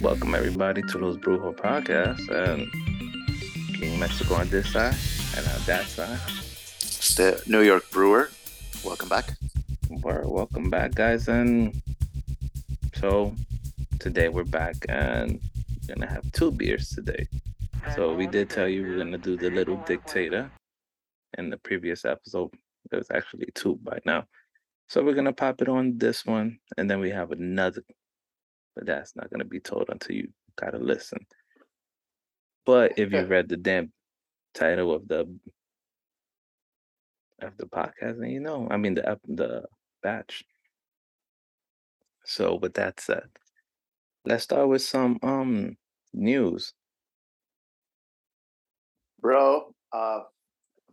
Welcome everybody to Los Brujo podcast and King Mexico on this side and on that side. It's the New York Brewer. Welcome back. We're welcome back, guys, and so today we're back and we're gonna have two beers today. So we did tell you we're gonna do the little dictator in the previous episode. There's actually two by now. So we're gonna pop it on this one, and then we have another, but that's not gonna be told until you gotta listen. But if you read the damn title of the of the podcast, then you know. I mean the the batch. So with that said, let's start with some um news. Bro, uh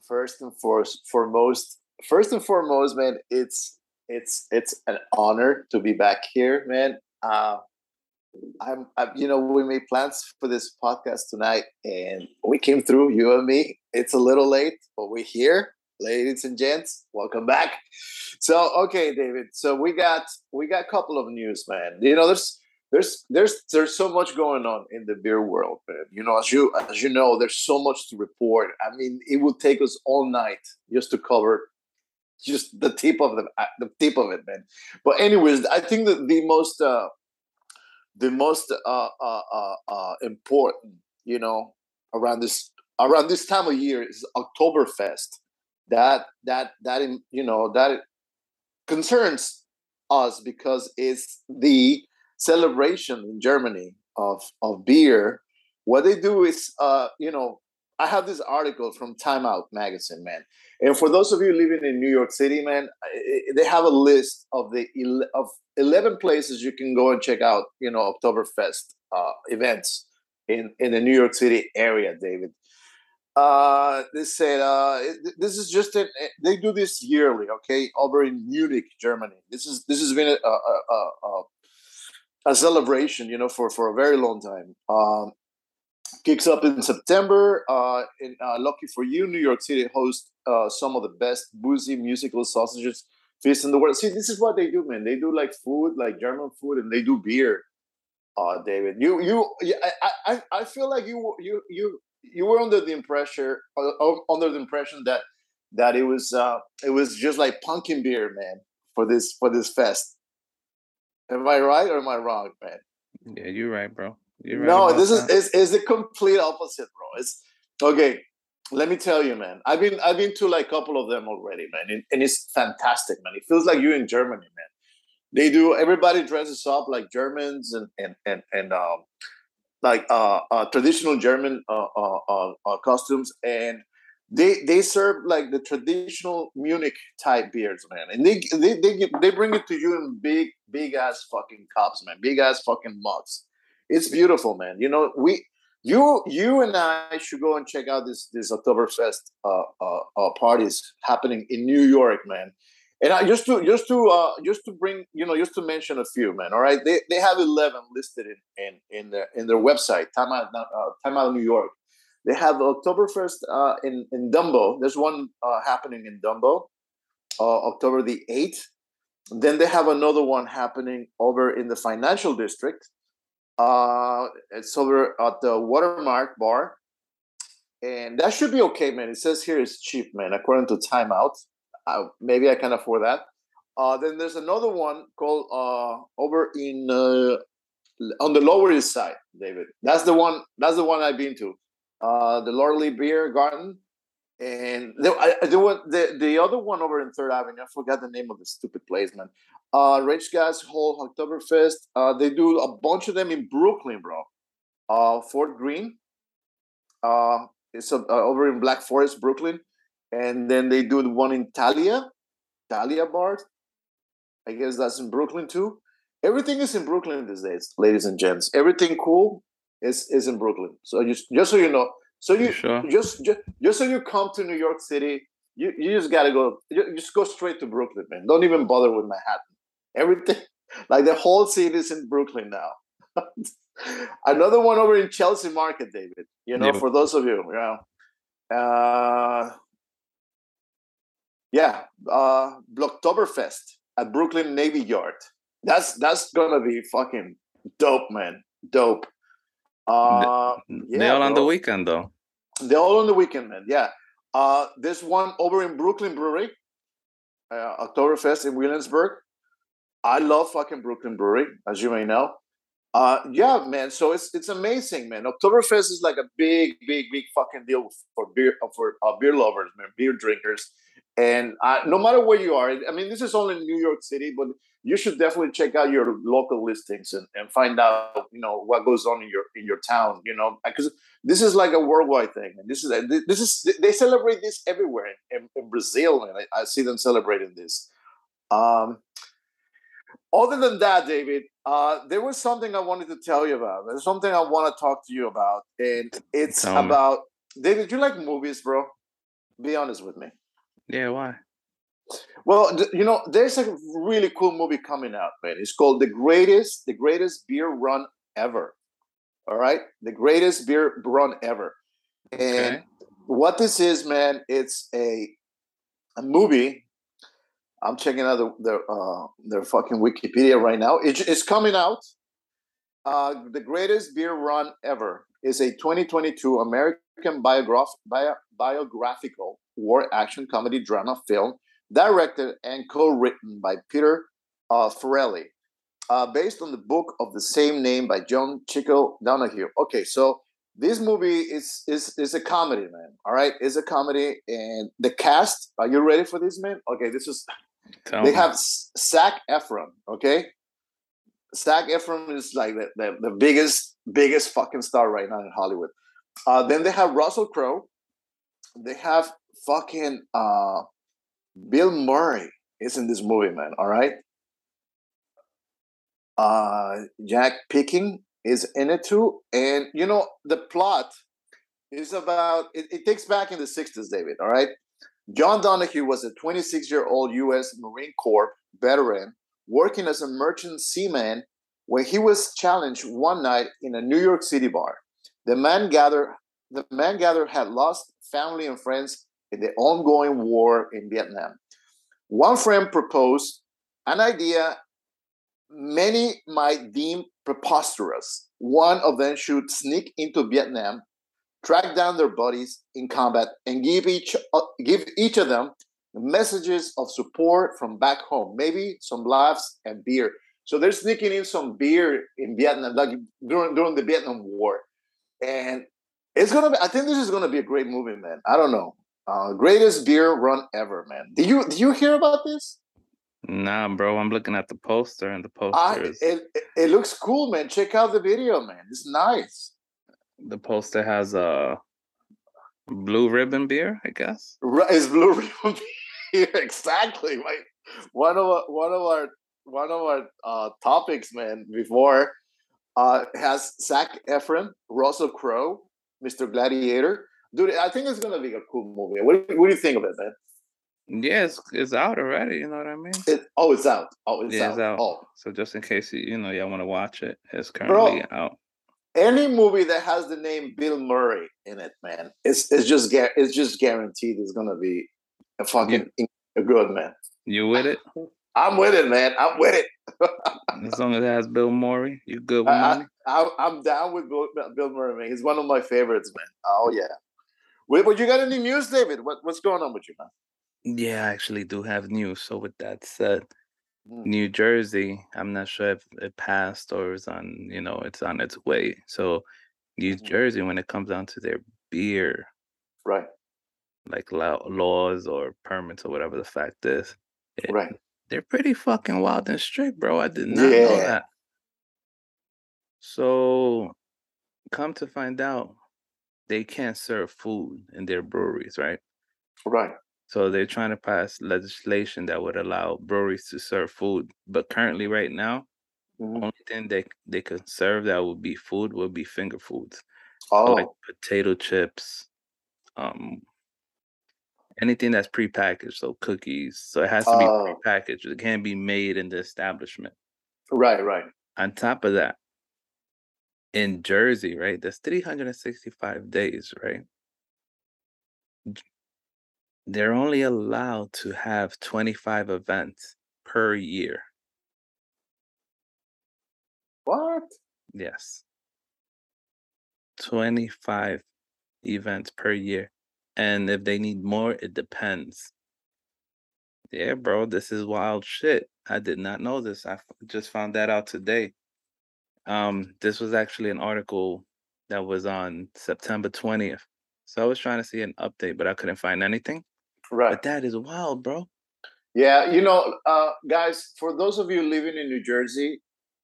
first and for, foremost, first and foremost, man, it's it's it's an honor to be back here, man. Uh I'm, I'm you know, we made plans for this podcast tonight and we came through, you and me. It's a little late, but we're here. Ladies and gents, welcome back. So, okay, David. So we got we got a couple of news, man. You know, there's there's there's there's so much going on in the beer world, man. You know, as you as you know, there's so much to report. I mean, it would take us all night just to cover just the tip of the uh, the tip of it, man. But anyways, I think that the most uh, the most uh, uh, uh, uh, important, you know, around this around this time of year is Oktoberfest. That that that you know that concerns us because it's the celebration in Germany of of beer. What they do is, uh, you know, I have this article from Time Out magazine, man. And for those of you living in New York City, man, they have a list of the of eleven places you can go and check out, you know, Oktoberfest uh, events in in the New York City area, David. Uh, they said uh, this is just an, they do this yearly, okay, over in Munich, Germany. This is this has been a, a, a, a a celebration, you know, for for a very long time. Um, kicks up in September. Uh, and, uh, lucky for you, New York City hosts uh, some of the best boozy musical sausages feast in the world. See, this is what they do, man. They do like food, like German food, and they do beer. Uh, David, you you, I, I I feel like you you you you were under the impression uh, under the impression that that it was uh it was just like pumpkin beer, man, for this for this fest. Am I right or am I wrong, man? Yeah, you're right, bro. You're no, this is, is is the complete opposite, bro. It's okay. Let me tell you, man. I've been I've been to like a couple of them already, man, and, and it's fantastic, man. It feels like you're in Germany, man. They do everybody dresses up like Germans and and and and um like uh, uh traditional German uh, uh, uh, uh costumes and they they serve like the traditional Munich type beers, man, and they they they, they bring it to you in big big ass fucking cups, man, big ass fucking mugs. It's beautiful, man. You know we you you and I should go and check out this this Oktoberfest uh, uh, uh, parties happening in New York, man. And I, just to just to uh, just to bring you know just to mention a few, man. All right, they, they have eleven listed in in in their in their website, Time Out uh, Time Out New York. They have Oktoberfest uh, in in Dumbo. There's one uh, happening in Dumbo, uh, October the eighth. Then they have another one happening over in the financial district. Uh, it's over at the Watermark Bar, and that should be okay, man. It says here it's cheap, man, according to Time Out, Uh, maybe I can afford that. Uh, then there's another one called uh, over in uh, on the Lower East Side, David. That's the one. That's the one I've been to uh, the Loreley Beer Garden, and the, I, the one the, the other one over in Third Avenue. I forgot the name of the stupid place, man. Uh, Rage Gas Hall Oktoberfest. Uh, they do a bunch of them in Brooklyn, bro. Uh, Fort Greene. Uh, it's uh, over in Black Forest, Brooklyn, and then they do the one in Thalia, Thalia Bar. I guess that's in Brooklyn too. Everything is in Brooklyn these days, ladies and gents. Everything cool is is in Brooklyn. So just just so you know, so you, sure? just, just just so you come to New York City, you, you just gotta go. You just go straight to Brooklyn, man. Don't even bother with Manhattan. Everything, like the whole city is in Brooklyn now. Another one over in Chelsea Market, David. You know, yeah. for those of you, you know, uh, yeah, uh, Blocktoberfest at Brooklyn Navy Yard. That's that's gonna be fucking Dope, man. Dope. Uh, yeah, they all on the weekend though. They're all on the weekend, man. Yeah. Uh, there's one over in Brooklyn Brewery, uh, Oktoberfest in Williamsburg. I love fucking Brooklyn Brewery, as you may know. Uh, yeah, man. So it's it's amazing, man. Oktoberfest is like a big, big, big fucking deal for beer for uh, beer lovers, man, beer drinkers. And uh, no matter where you are, I mean, this is only New York City, but you should definitely check out your local listings and, and find out, you know, what goes on in your in your town. You know, because this is like a worldwide thing, and this is this is they celebrate this everywhere in, in Brazil, and I, I see them celebrating this. Um, other than that, David, uh, there was something I wanted to tell you about. There's something I want to talk to you about, and it's tell about. David. You like movies, bro? Be honest with me. Yeah, why? Well, you know, there's a really cool movie coming out, man. It's called "The Greatest, The Greatest Beer Run Ever." All right, the greatest beer run ever, and okay. what this is, man, it's a a movie I'm checking out the, the uh, their fucking Wikipedia right now. It, it's coming out. Uh, the greatest beer run ever is a 2022 American biograph, bio, biographical war action comedy drama film directed and co-written by Peter uh, uh, based on the book of the same name by John Chico Donohue. Okay, so this movie is is is a comedy, man. All right, it's a comedy, and the cast. Are you ready for this, man? Okay, this is Tell they me. have Zac Efron. Okay, Zac Efron is like the, the, the, biggest biggest fucking star right now in Hollywood. Uh, then they have Russell Crowe. They have fucking uh, Bill Murray is in this movie, man. All right. Uh, Jack Picking is in it too, and you know the plot is about. It, it takes back in the '60s, David. All right. John Donohue was a 26 year old U.S. Marine Corps veteran working as a merchant seaman when he was challenged one night in a New York City bar. The man gathered, the man gathered had lost family and friends in the ongoing war in Vietnam. One friend proposed an idea many might deem preposterous. One of them should sneak into Vietnam track down their buddies in combat, and give each uh, give each of them messages of support from back home. Maybe some laughs and beer. So they're sneaking in some beer in Vietnam, like during during the Vietnam War, and it's gonna. Be, I think this is gonna be a great movie, man. I don't know. Uh, greatest beer run ever, man. Do you do you hear about this? Nah, bro. I'm looking at the poster, and the poster is... it, it, it looks cool, man. Check out the video, man. It's nice the poster has a blue ribbon beer, I guess. Right, it's blue ribbon beer. exactly. Right. One of our, one of our one of our uh, topics, man, before uh, has Zac Efron, Russell Crowe, Mr. Gladiator. Dude, I think it's gonna be a cool movie. What, what do you think of it, man? Yeah, it's, it's out already. You know what I mean? It, oh, it's out. Oh, it's, yeah, out. it's out. Oh. So just in case you, you know y'all want to watch it, it's currently Bro, out any movie that has the name Bill Murray in it, man, it's it's just it's just guaranteed it's gonna be a fucking you, a good man. You with it? I'm with it, man. I'm with it. as long as it has Bill Murray, you good with I? I, am down with Bill, Bill, Murray, man. He's one of my favorites, man. Oh yeah. Wait, but you got any news, David? What, what's going on with you, man? Yeah, I actually do have news. So with that said. New Jersey, I'm not sure if it passed or is on, you know, it's on its way. So New mm-hmm. Jersey, when it comes down to their beer, right, like laws or permits or whatever the fact is, it, right, they're pretty fucking wild and strict, bro. I did not yeah. know that. So, come to find out, they can't serve food in their breweries, right? Right. So they're trying to pass legislation that would allow breweries to serve food. But currently, right now, mm-hmm. only thing they they could serve that would be food would be finger foods. Oh. Like potato chips, um, anything that's prepackaged, so cookies. So it has to be oh. prepackaged. It can't be made in the establishment. Right, right. On top of that, in Jersey, right, there's 365 days, right? They're only allowed to have 25 events per year. What? Yes. 25 events per year. And if they need more, it depends. Yeah, bro, this is wild shit. I did not know this. I just found that out today. Um, this was actually an article that was on September 20th. So I was trying to see an update, but I couldn't find anything. Right. But that is wild, bro. Yeah, you know, uh, guys, for those of you living in New Jersey,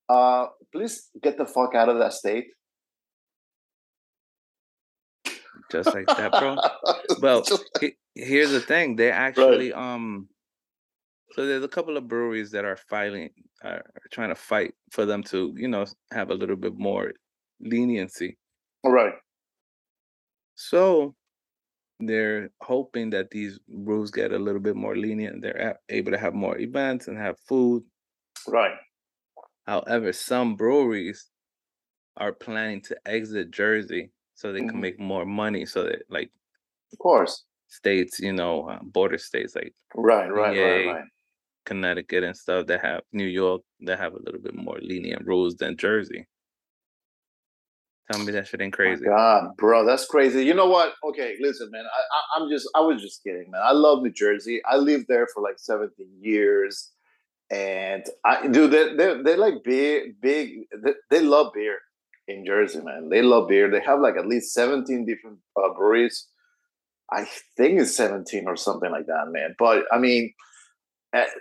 uh, please get the fuck out of that state. Just like that, bro. well, he, here's the thing: they actually right. um so there's a couple of breweries that are filing, are trying to fight for them to, you know, have a little bit more leniency. All right. So they're hoping that these rules get a little bit more lenient. They're able to have more events and have food. Right. However, some breweries are planning to exit Jersey so they mm-hmm. can make more money. So that, like, of course, states, you know, uh, border states like right, right, PA, right, right. Connecticut and stuff that have New York that have a little bit more lenient rules than Jersey. Tell me that shit ain't crazy. God, bro, that's crazy. You know what? Okay, listen, man. I, am just, I was just kidding, man. I love New Jersey. I lived there for like 17 years, and I, dude, they they they like big, big. They, they love beer in Jersey, man. They love beer. They have like at least 17 different uh, breweries. I think it's 17 or something like that, man. But I mean,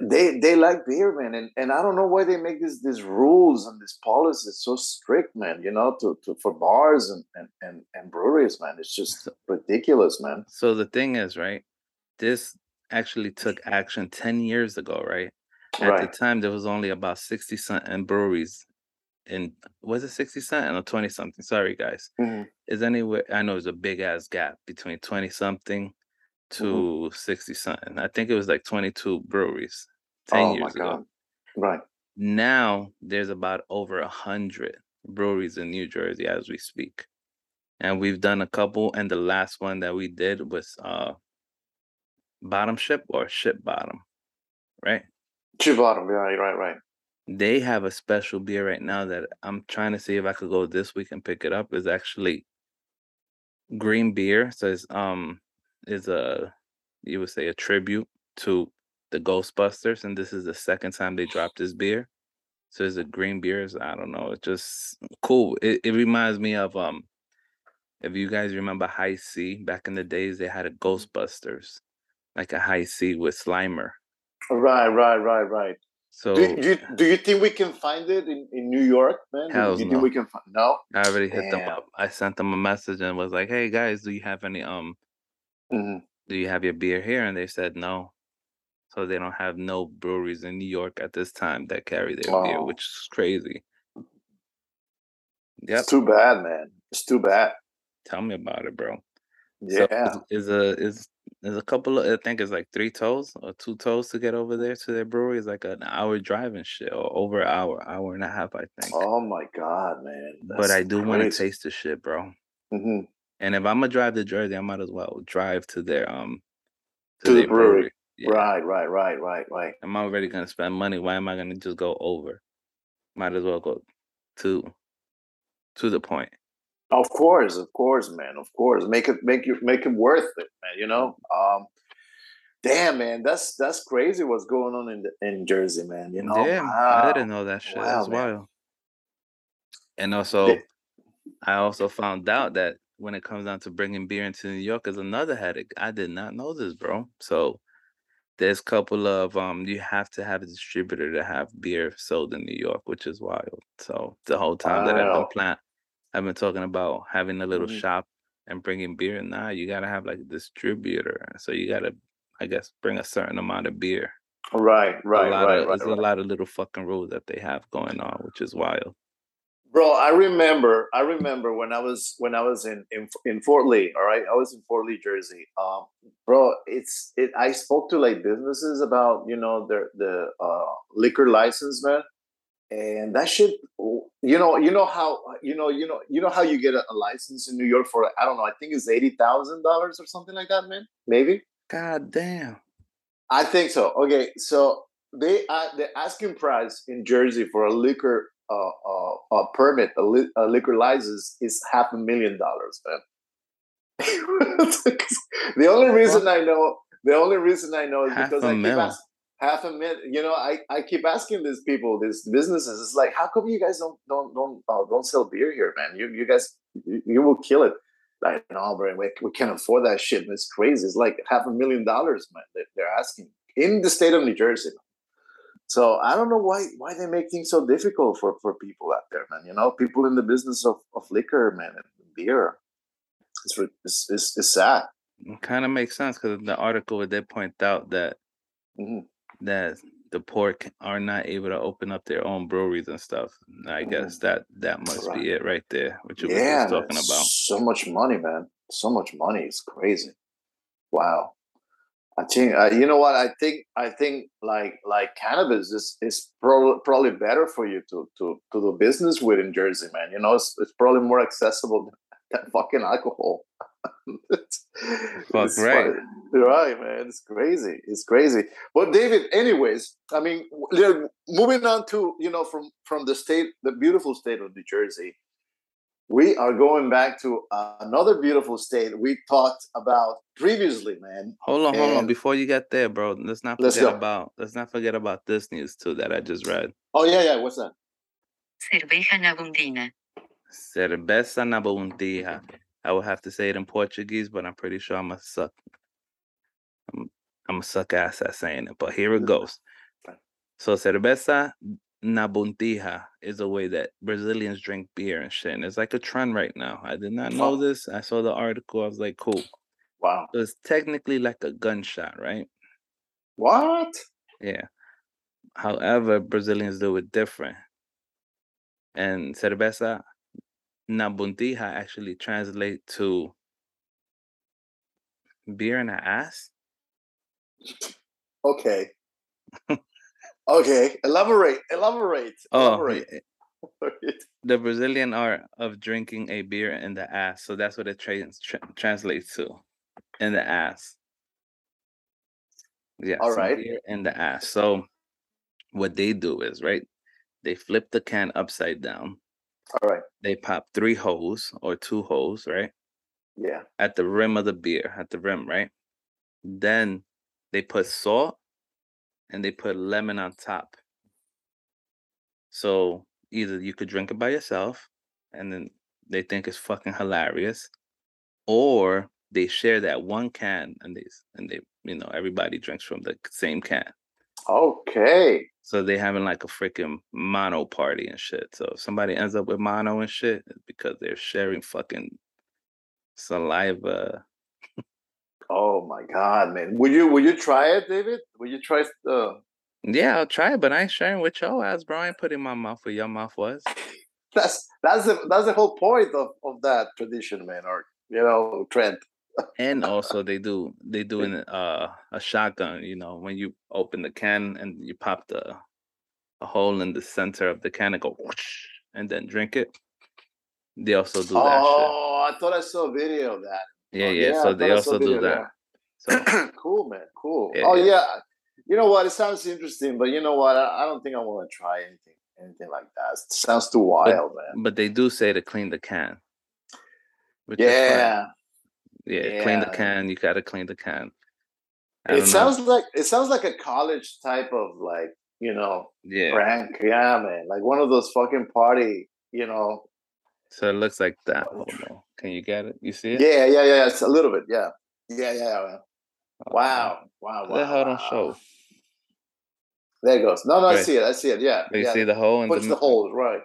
they they like beer, man, and, and I don't know why they make these these rules and these policies so strict, man. You know, to, to for bars and, and and and breweries, man. It's just ridiculous, man. So the thing is, right? This actually took action ten years ago, right? At right. the time, there was only about sixty something breweries, and was it sixty something or twenty something? Sorry, guys. Mm-hmm. Is anywhere? I know there's a big ass gap between twenty something. To mm-hmm. 60 something. I think it was like 22 breweries 10 oh years ago. Right. Now there's about over a hundred breweries in New Jersey as we speak. And we've done a couple, and the last one that we did was uh bottom ship or ship bottom, right? Ship bottom, yeah, right, right, right. They have a special beer right now that I'm trying to see if I could go this week and pick it up. Is actually green beer. So it's um is a you would say a tribute to the Ghostbusters, and this is the second time they dropped this beer. So it's a green beers. I don't know. It's just cool. It, it reminds me of um if you guys remember Hi-C back in the days, they had a mm-hmm. Ghostbusters, like a Hi-C with Slimer. Right, right, right, right. So do, do, you, do you think we can find it in, in New York, man? Hell do you no. think we can find no? I already hit Damn. them up. I sent them a message and was like, "Hey guys, do you have any um Mm-hmm. Do you have your beer here? And they said no. So they don't have no breweries in New York at this time that carry their beer, which is crazy. Yep. It's too bad, man. It's too bad. Tell me about it, bro. Yeah. So is, is a is there's a couple of I think it's like three toes or two toes to get over there to their brewery. It's like an hour driving shit or over an hour, hour and a half, I think. Oh my god, man. That's but I do want to taste the shit, bro. Mm-hmm. And if I'm gonna drive to Jersey, I might as well drive to their um to, to the brewery. brewery. Yeah. Right, right, right, right, right. I'm already gonna spend money. Why am I gonna just go over? Might as well go to to the point. Of course, of course, man. Of course. Make it make you make it worth it, man. You know? Um damn man, that's that's crazy what's going on in the, in Jersey, man. You know? Damn, wow. I didn't know that shit. Wow, That's wild. And also I also found out that when it comes down to bringing beer into New York is another headache. I did not know this, bro. So there's a couple of um you have to have a distributor to have beer sold in New York, which is wild. So the whole time that I've been plant I've been talking about having a little mm-hmm. shop and bringing beer. Now you gotta have like a distributor. So you gotta I guess bring a certain amount of beer. Right, right, right, of, right. There's right. a lot of little fucking rules that they have going on, which is wild. Bro, I remember. I remember when I was when I was in in, in Fort Lee. All right, I was in Fort Lee, Jersey. Um, bro, it's it. I spoke to like businesses about you know the the uh, liquor license, man, and that shit. You know, you know how you know you know you know how you get a, a license in New York for I don't know. I think it's eighty thousand dollars or something like that, man. Maybe. God damn. I think so. Okay, so they uh, the asking price in Jersey for a liquor uh, uh, a permit, a, li- a liquor license, is half a million dollars, man. the only reason I know, the only reason I know is Half because I keep asking half a minute. You know, I, I keep asking these people, these businesses, it's like, how come you guys don't don't don't uh, don't sell beer here, man? You you guys you, you will kill it. Like, no, bro, we, we can't afford that shit. It's crazy. It's like half a million dollars, man. They, they're asking in the state of New Jersey. So I don't know why why they make things so difficult for for people out there, man. You know, people in the business of, of liquor, man, and beer. It's it's, it's, it's sad. It kind of makes sense because the article did point out that Mhm. that the pork are not able to open up their own breweries and stuff. I Mhm. guess that that must Right. be it right there, what you were Yeah, just talking about. so much money, man. So much money. It's crazy. Wow. I think uh, you know what I think. I think like like cannabis is is probably probably better for you to to to do business with in Jersey, man. You know, it's, it's probably more accessible than, than fucking alcohol. It's- right. Right, man. It's crazy. It's crazy. But David, anyways, I mean, w- you know, moving on to you know from from the state, the beautiful state of New Jersey, we are going back to uh, another beautiful state we talked about previously, man. Hold on, hold on. Before you get there, bro, let's not Let's forget about let's not forget about this news too that I just read. Oh yeah, yeah. What's that? Cerveja Nabundina. Cerveza na bondija. I will have to say it in Portuguese, but I'm pretty sure I'm a suck. I'm, I'm a suck ass at saying it, but here it goes. So cerveza na bondija is a way that Brazilians drink beer and shit. And it's like a trend right now. I did not know this. I saw the article. I was like, cool. Wow. So it's technically like a gunshot, right? What? Yeah. However, Brazilians do it different. And cerveza na bondija actually translate to beer in the ass. Okay. Okay. Elaborate. Elaborate. Oh, Elaborate. eh, the Brazilian art of drinking a beer in the ass. So that's what it tra- translates to, in the ass. Yeah. All right. in the ass. So what they do is right. They flip the can upside down. All right. They pop three holes or two holes, right? Yeah. at the rim of the beer, at the rim, right? Then they put salt and they put lemon on top. So either you could drink it by yourself and then they think it's fucking hilarious, or they share that one can and they and they you know everybody drinks from the same can. Okay. So they having like a freaking mono party and shit. So if somebody ends up with mono and shit, it's because they're sharing fucking saliva Oh my God, man. Will you will you try it, David? Will you try uh Yeah, I'll try it, but I ain't sharing with your ass, bro. I ain't putting my mouth where your mouth was. that's that's the that's the whole point of, of that tradition, man, or you know, trend. And also they do they do in uh a shotgun, you know, when you open the can and you pop the a hole in the center of the can and go whoosh, and then drink it. They also do that Oh, I thought I saw a video of that. Shit. Yeah, Oh, yeah. So they thought I saw also do that. So cool, man. Cool. Yeah, oh yeah. yeah. You know what? It sounds interesting, but you know what? I, I don't think I want to try anything anything like that. It sounds too wild, man. but they do say to clean the can. Yeah. Yeah, clean the can. You gotta clean the can. I It don't know. sounds like it sounds like a college type of like, you know, yeah. prank. Yeah, man. Like one of those fucking party, you know. So it looks like that. Hold on. Can you get it? You see it? Yeah, yeah, yeah. It's a little bit. Yeah. Yeah, yeah. Oh, Wow. Wow. Wow. the hell don't wow. show? There it goes. No, no, I see it. I see it. Yeah. You yeah. see the hole in Puts the, the holes, right.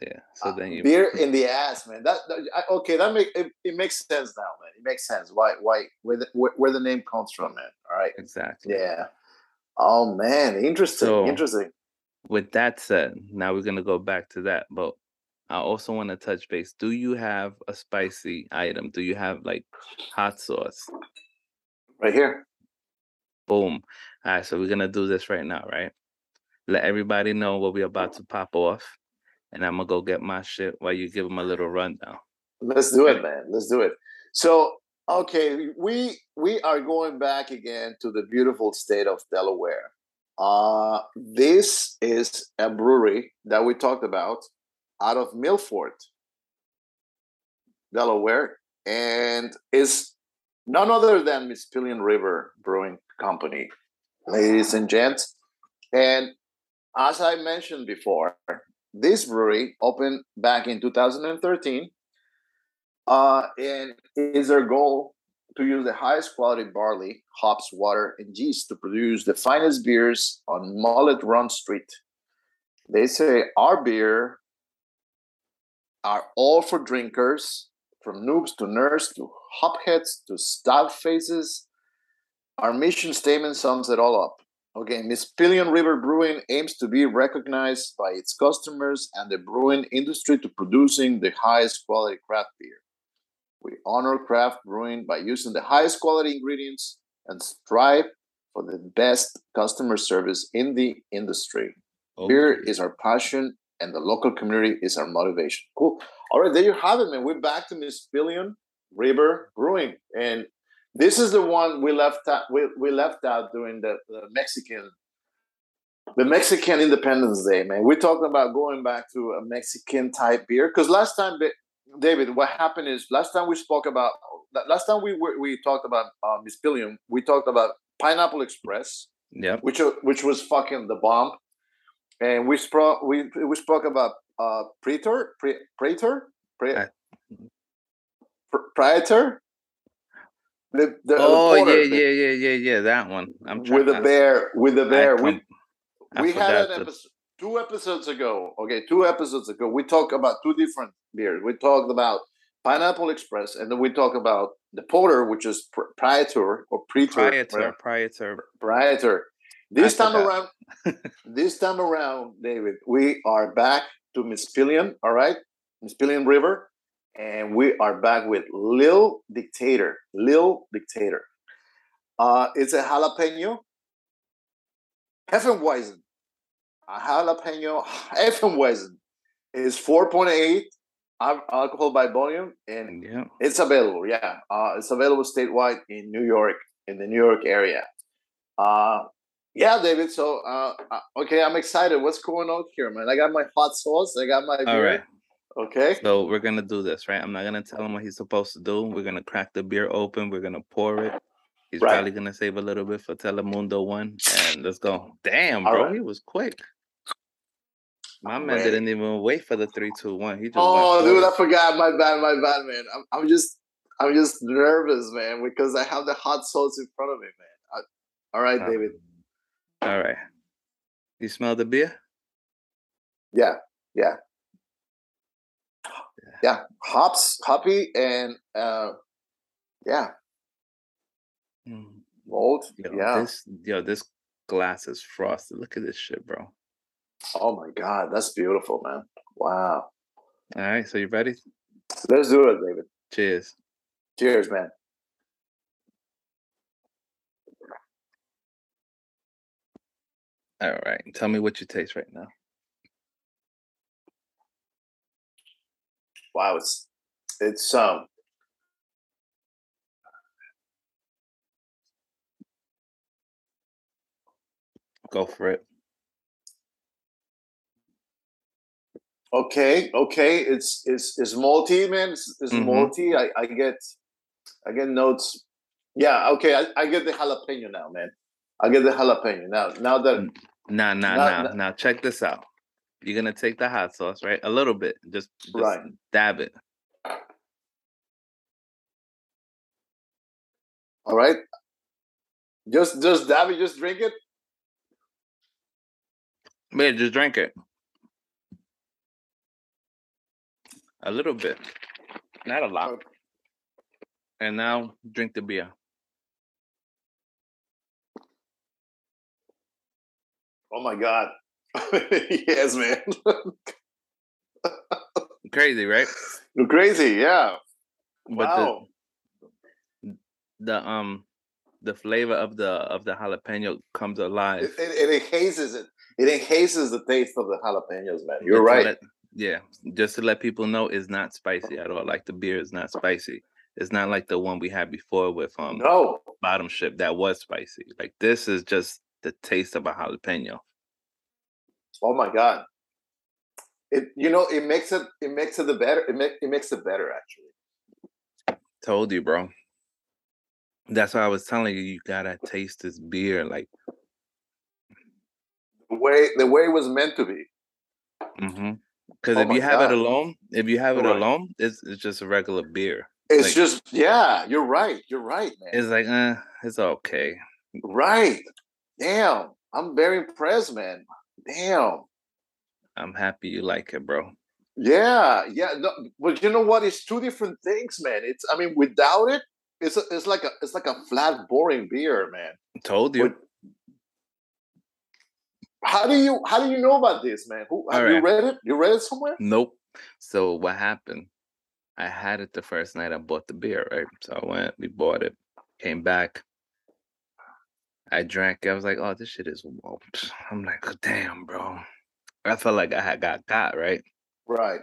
Yeah. So Uh, then you beer in the ass, man. That, that- I, okay, that make it, it makes sense now, man. It makes sense. Why why where the where, where the name comes from, man. All right. exactly. Yeah. Oh man, interesting. So- interesting. With that said, now we're gonna go back to that, but I also want to touch base. Do you have a spicy item? Do you have like hot sauce? Right here. Boom. All right, so we're gonna do this right now, right? Let everybody know what we're about to pop off, and I'm gonna go get my shit while you give them a little rundown. Let's do it, man. Let's do it. So, okay, we we are going back again to the beautiful state of Delaware. Uh this is a brewery that we talked about. Out of Milford, Delaware, and is none other than Mispillion River Brewing Company, ladies and gents. And as I mentioned before, this brewery opened back in 2013, uh, and is their goal to use the highest quality barley, hops, water, and yeast to produce the finest beers on Mullet Run Street. They say our beer are all for drinkers, from noobs to nerds to hopheads to stout faces. Our mission statement sums it all up. Okay, Mispillion River Brewing aims to be recognized by its customers and the brewing industry to producing the highest quality craft beer. We honor craft brewing by using the highest quality ingredients and strive for the best customer service in the industry. Oh, Beer is our passion, and the local community is our motivation. Cool. All right, there you have it, man. We're back to Mispillion River Brewing, and this is the one we left out. We, we left out during the, the Mexican, the Mexican Independence Day, man. We're talking about going back to a Mexican type beer because last time, David, what happened is last time we spoke about last time we were, we talked about uh, Mispillion, we talked about Pineapple Express Yep. which which was fucking the bomb. And we spoke we we spoke about uh Praetor Pre, Praetor Pre, I- Pr- Praetor. The, the, the Oh porter, yeah, the- yeah, yeah, yeah, yeah. That one. I'm trying. with the bear with the bear. We we had an episode two episodes ago. Okay, two episodes ago, we talked about two different beers. We talked about Pineapple Express, and then we talked about the porter, which is pr- Praetor or Praetor. Proprietor, whatever. proprietor. This I time forgot. around, this time around, David, we are back to Mispillion, all right? Mispillion River. And we are back with Lil Dictator. Lil Dictator. Uh, it's a jalapeno. Hefeweizen. A jalapeno Hefeweizen is 4.8 alcohol by volume and Yeah. it's available, yeah. Uh, it's available statewide in New York, in the New York area. Uh, yeah, David. So, uh, uh, okay, I'm excited. What's going on here, man? I got my hot sauce. I got my beer. right. Okay. So we're gonna do this, right? I'm not gonna tell him what he's supposed to do. We're gonna crack the beer open. We're gonna pour it. He's Right. probably gonna save a little bit for Telemundo one, and let's go. Damn, All bro, right. he was quick. My man ready. didn't even wait for the three, two, one. He just Oh, dude, I forgot. My bad. My bad, man. I'm, I'm just, I'm just nervous, man, because I have the hot sauce in front of me, man. I, all right, Uh, David. All right. You smell the beer? Yeah, yeah, yeah. Hops, hoppy, and uh, yeah, Mm, mold. Yo, yeah. this yo, this glass is frosted. Look at this shit, bro. Oh my God, that's beautiful, man. Wow. All right, so you ready? Let's do it, David. Cheers. Cheers, man. All right. Tell me what you taste right now. Wow, it's it's um Go for it. okay, okay. It's it's it's malty, man. It's, it's Mhm. malty. I, I get I get notes. Yeah, okay. I, I get the jalapeno now, man. I get the jalapeno now. Now that Nah, nah, nah. not- Now check this out. You're gonna take the hot sauce, right? A little bit. Just, just Right. dab it. all right, just just dab it, just drink it. Man, just drink it. A little bit. Not a lot. Okay. And now drink the beer. Oh my god. yes, man. Crazy, right? You're crazy, yeah. But wow. the the um the flavor of the of the jalapeno comes alive. It, it, it enhances it. It enhances the taste of the jalapenos, man. You're Just right. let- yeah, just to let people know, it's not spicy at all. Like the beer is not spicy. It's not like the one we had before with um no, bottom ship that was spicy. Like this is just the taste of a jalapeno. oh my god. it you know it makes it it makes it the better it, make, it makes it better actually Told you, bro. That's why I was telling you, you gotta taste this beer. Like, the way the way it was meant to be because Oh if you have God. it alone, if you have it Right. alone, it's it's just a regular beer. it's Like- just yeah you're right you're right man It's like, uh, it's okay. right damn i'm very impressed man damn I'm happy you like it, bro. Yeah, yeah. No, but you know what? It's two different things, man. It's I mean, without it, it's a, it's like a it's like a flat, boring beer, man. Told you. But how do you how do you know about this, man? Who have All you read it? You read it somewhere? Nope. So what happened? I had it the first night I bought the beer, right? So I went, we bought it, came back. I drank it. I was like, oh, this shit is whoa." I'm like, "Oh, damn, bro. I felt like I had got got, right? Right.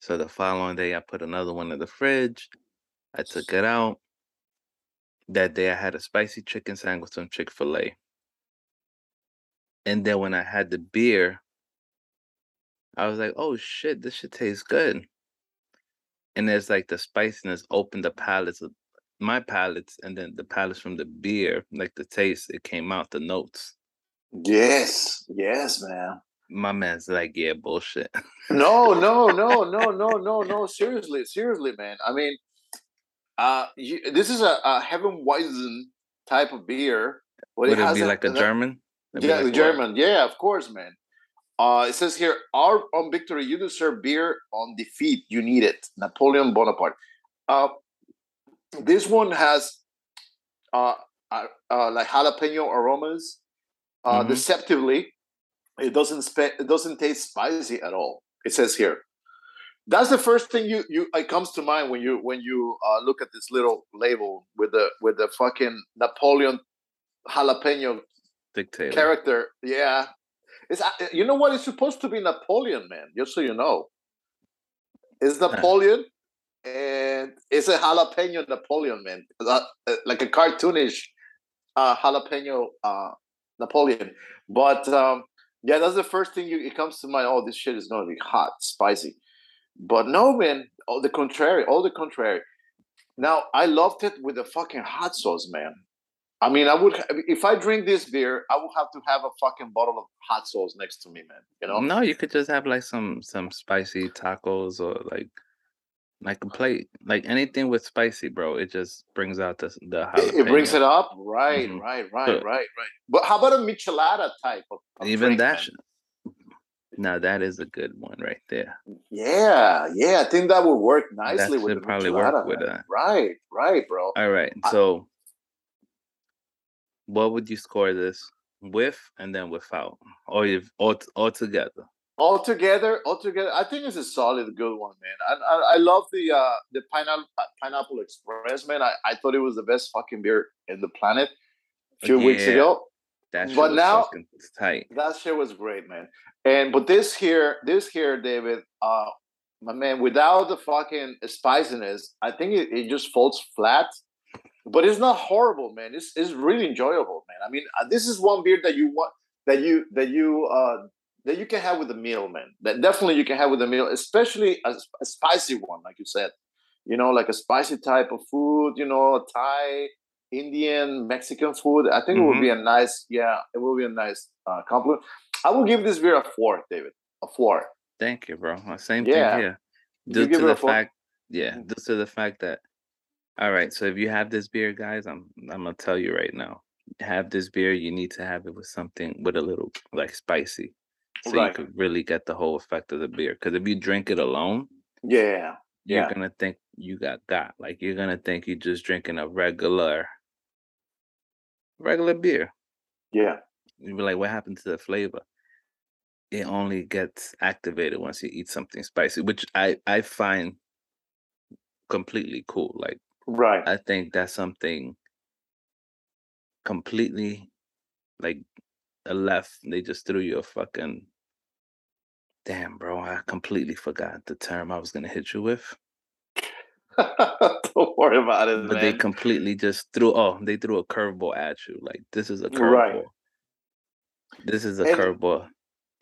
So the following day I put another one in the fridge. I took it out. That day I had a spicy chicken sandwich from Chick-fil-A. And then when I had the beer, I was like, oh shit, this shit tastes good. And it's like the spiciness opened the palates of my palates and then the palates from the beer, like the taste, it came out, the notes. Yes. Yes, man. My man's like, yeah, bullshit. No, no, no, no, no, no, no. Seriously, seriously, man. I mean, uh, you, this is a, a Hefeweizen type of beer. but Would it has be like a German? It'd Yeah, like the what? German. Yeah, of course, man. Uh, it says here, our on victory, you deserve beer. On defeat, you need it. Napoleon Bonaparte. Uh, this one has uh, uh, uh like jalapeno aromas. Uh, Mhm. Deceptively, it doesn't spe- it doesn't taste spicy at all. It says here. That's the first thing you you it comes to mind when you when you uh, look at this little label with the with the fucking Napoleon jalapeno Dictator. character. Yeah, it's uh, you know what? It's supposed to be Napoleon, man. Just so you know, it's Napoleon, and it's a jalapeno Napoleon, man. Uh, uh, like a cartoonish uh, jalapeno uh, Napoleon. But um, yeah, that's the first thing you, it comes to mind. Oh, this shit is gonna be hot, spicy. But no, man. All the contrary. All the contrary. Now I loved it with the fucking hot sauce, man. I mean, I would if I drink this beer, I would have to have a fucking bottle of hot sauce next to me, man. You know? No, you could just have like some some spicy tacos or like like a plate, like anything with spicy, bro. It just brings out the the It, it brings it up, right, Mhm. right, right, right, right. But how about a michelada type of, of Even drink, that. man? Now that is a good one right there. Yeah, yeah. I think that would work nicely with should the probably michelada. work with that. Right, right, bro. All right, I- so what would you score this with and then without, or if all all together? All together, all together, I think it's a solid, good one, man. I I, I love the uh the pineapple pineapple express, man. I, I thought it was the best fucking beer in the planet a few weeks ago. That But now- tight. That shit was great, man. And but this here, this here, David, uh, my man, without the fucking spiciness, I think it, it just falls flat. But it's not horrible, man. It's it's really enjoyable, man. I mean, uh, this is one beer that you want that you that you uh that you can have with a meal, man. That definitely you can have with a meal, especially a, a spicy one, like you said. You know, like a spicy type of food. You know, Thai, Indian, Mexican food. I think it would be a nice, yeah, it will be a nice uh, compliment. I will give this beer a four, David. A four. Thank you, bro. Uh, Same Yeah. thing here. You Due give to the fact, yeah, Mhm. due to the fact that, all right. So if you have this beer, guys, I'm I'm gonna tell you right now. Have this beer, you need to have it with something with a little like spicy, so Right. you could really get the whole effect of the beer. Because if you drink it alone, Yeah. you're Yeah. gonna think you got got. Like you're gonna think you're just drinking a regular, regular beer. Yeah. You'd be like, what happened to the flavor? It only gets activated once you eat something spicy, which I I find completely cool. Like Right. I think that's something completely like a left. They just threw you a fucking damn, bro. I completely forgot the term I was gonna hit you with. Don't worry about it, But man. they completely just threw oh, they threw a curveball at you. Like this is a curveball. Right. This is a And- curveball.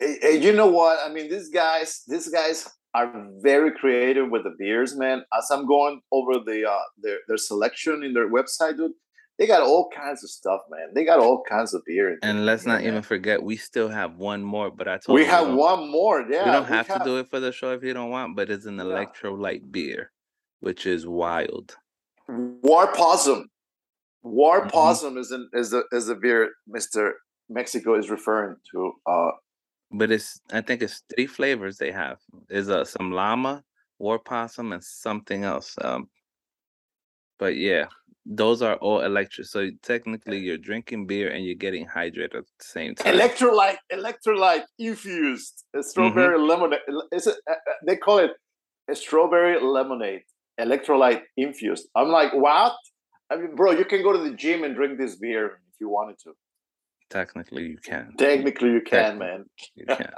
Eh, You know what? I mean, these guys, these guys are very creative with the beers, man. As I'm going over the uh their their selection in their website, dude, they got all kinds of stuff, man. They got all kinds of beer. And let's not man. even forget, we still have one more. But I told We you have one more. Yeah, we don't have to do it for the show if you don't want, but it's an Yeah. electrolyte beer, which is wild. War Possum. War Mhm. Possum is an, is the is the beer Mister Mexico is referring to. Uh, But it's I think it's three flavors they have. Is uh some llama, war possum, and something else. Um, but yeah, those are all electric. So technically, you're drinking beer and you're getting hydrated at the same time. electrolyte, electrolyte infused a strawberry lemonade. Is it? Uh, uh, they call it a strawberry lemonade, electrolyte infused. I'm like, what? I mean, bro, you can go to the gym and drink this beer if you wanted to. Technically, you can. Technically, you can, man. You can.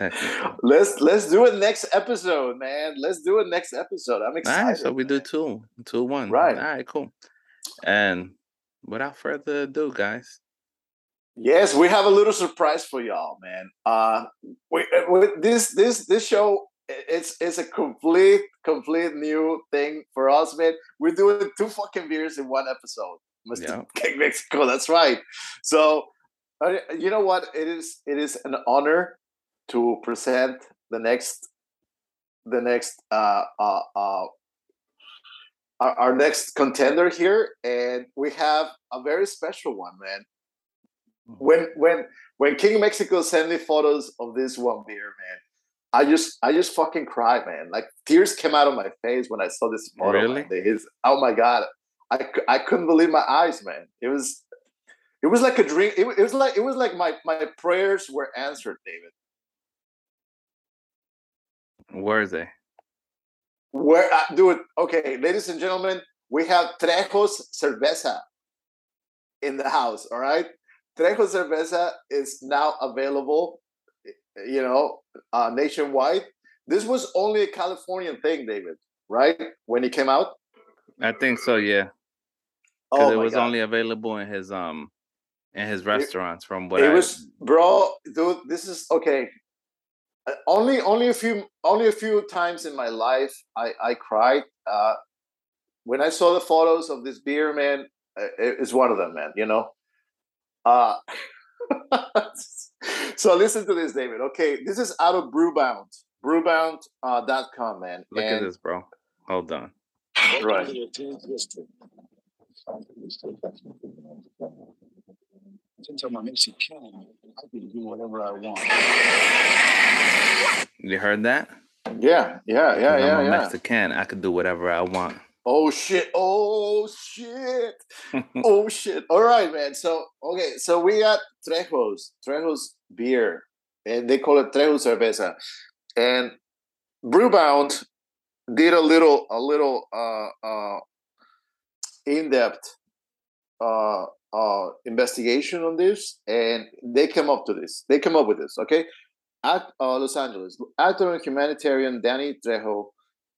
Let's let's do it next episode, man. Let's do it next episode. I'm All excited. right, so we do two, two, one. Right. All right, cool. And without further ado, guys, Yes, we have a little surprise for y'all, man. Uh, we, with this this this show, it's it's a complete complete new thing for us, man. We're doing two fucking beers in one episode, Mr. Yeah. King Mexico. That's right. So, uh, you know what? It is it is an honor to present the next the next uh uh uh our, our next contender here, and we have a very special one, man when when when King Mexico sent me photos of this one beer, man, I just I just fucking cried, man. Like tears came out of my face when I saw this photo. Really? His oh my god, I I couldn't believe my eyes, man. It was it was like a dream. It, it was like it was like my my prayers were answered, David. where is they? Where uh, do it? Okay, ladies and gentlemen, we have Trejos Cerveza in the house. All right, Trejos Cerveza is now available. You know, uh, nationwide. This was only a Californian thing, David. Right when it came out. I think so, yeah. Because Oh it was God. only available in his um in his restaurants from what it I was, bro, dude. This is okay. Uh, Only, only a few, only a few times in my life, I I cried. Uh, when I saw the photos of this beer, man, uh, it- it's one of them, man. You know. Uh, so listen to this, David. Okay, this is out of Brewbound, Brewbound uh, dot com, man. look at this, bro. Hold on. Right. Since I'm Mexican, I can do whatever I want. You heard that? Yeah, yeah, yeah, yeah, I'm a yeah. Mexican. I could do whatever I want. Oh shit! Oh shit! oh shit! All right, man. So okay, so we got Trejos, Trejos beer, and they call it Trejos cerveza. And Brewbound did a little, a little uh, uh, in-depth uh, uh, investigation on this, and they came up to this. They came up with this. Okay, at uh, Los Angeles, actor and humanitarian Danny Trejo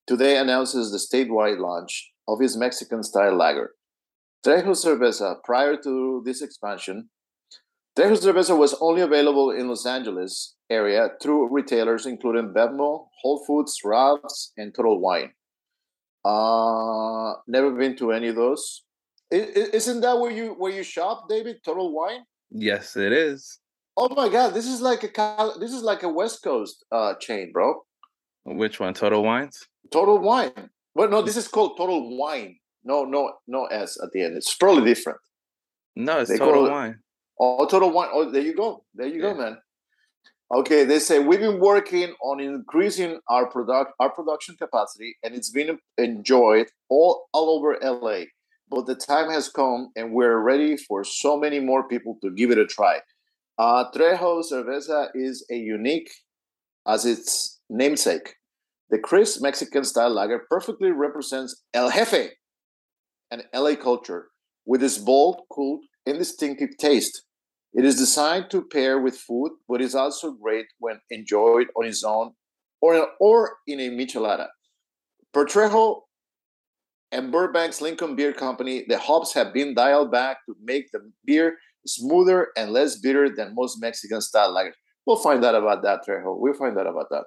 today announces the statewide launch of his Mexican style lager. Trejo Cerveza, prior to this expansion, Trejo Cerveza was only available in Los Angeles area through retailers including Bevmo, Whole Foods, Ralph's, and Total Wine. Uh, never been to any of those. Isn't that where you where you shop, David? Total Wine. yes, it is. Oh my God, this is like a this is like a West Coast uh, chain, bro. Which one? Total Wines? Total Wine. But no, this is called Total Wine. No, no, no S at the end. It's probably different. No, it's They Total Wine. Oh, Total Wine. Oh, there you go. There you Yeah. go, man. Okay, they say we've been working on increasing our product our production capacity, and it's been enjoyed all all over LA. But the time has come, and we're ready for so many more people to give it a try. Uh, Trejo Cerveza is a unique, as its namesake. The crisp Mexican style lager perfectly represents El Jefe, and LA culture, with its bold, cool, and distinctive taste. It is designed to pair with food, but is also great when enjoyed on its own or, or in a michelada. Per Trejo and Burbank's Lincoln Beer Company, the hops have been dialed back to make the beer smoother and less bitter than most Mexican style lagers. We'll find out about that, Trejo. We'll find out about that.